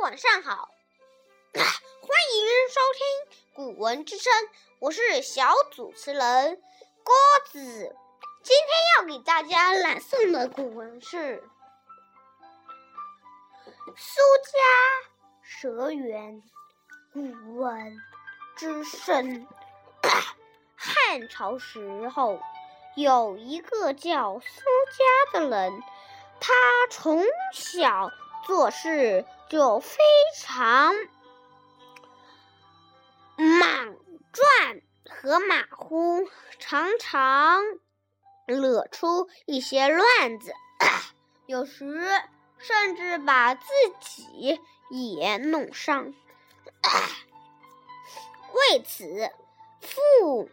晚上好，欢迎收听《古文之声》，我是小主持人郭子。今天要给大家朗诵的古文是《苏家蛇园》，古文之声。汉朝时候，有一个叫苏家的人，他从小。做事就非常莽撞和马虎，常常惹出一些乱子，有时甚至把自己也弄伤。为此，父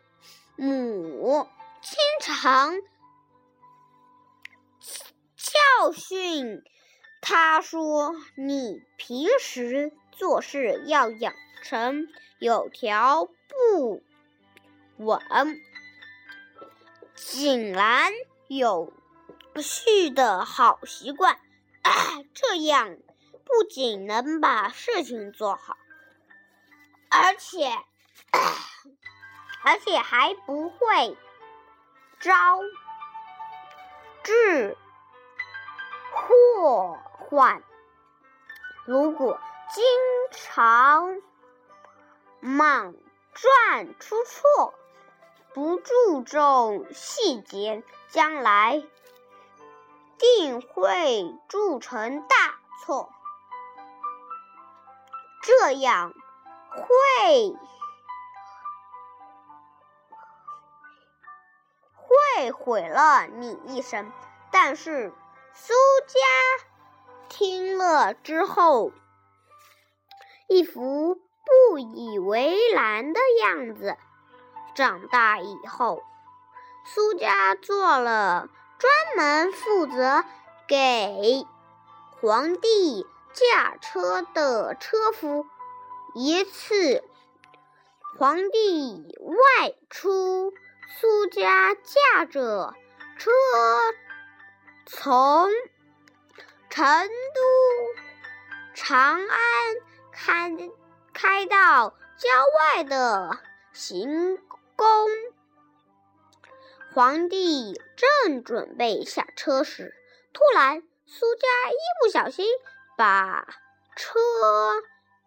母经常教训。他说：“你平时做事要养成有条不紊、井然有序的好习惯，这样不仅能把事情做好，而且 而且还不会招致。”患。如果经常莽撞出错，不注重细节，将来定会铸成大错。这样会会毁了你一生。但是苏家。听了之后，一副不以为然的样子。长大以后，苏家做了专门负责给皇帝驾车的车夫。一次，皇帝外出，苏家驾着车从。成都、长安开开到郊外的行宫，皇帝正准备下车时，突然苏家一不小心把车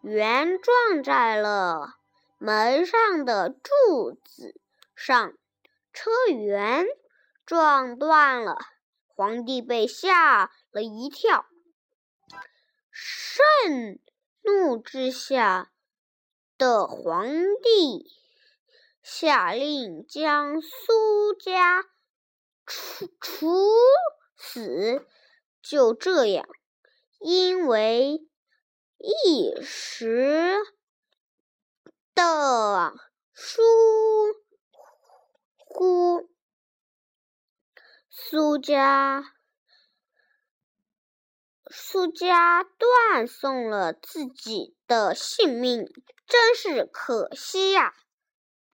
辕撞在了门上的柱子上，车辕撞断了。皇帝被吓了一跳，盛怒之下的皇帝下令将苏家处处死。就这样，因为一时的疏苏家，苏家断送了自己的性命，真是可惜呀。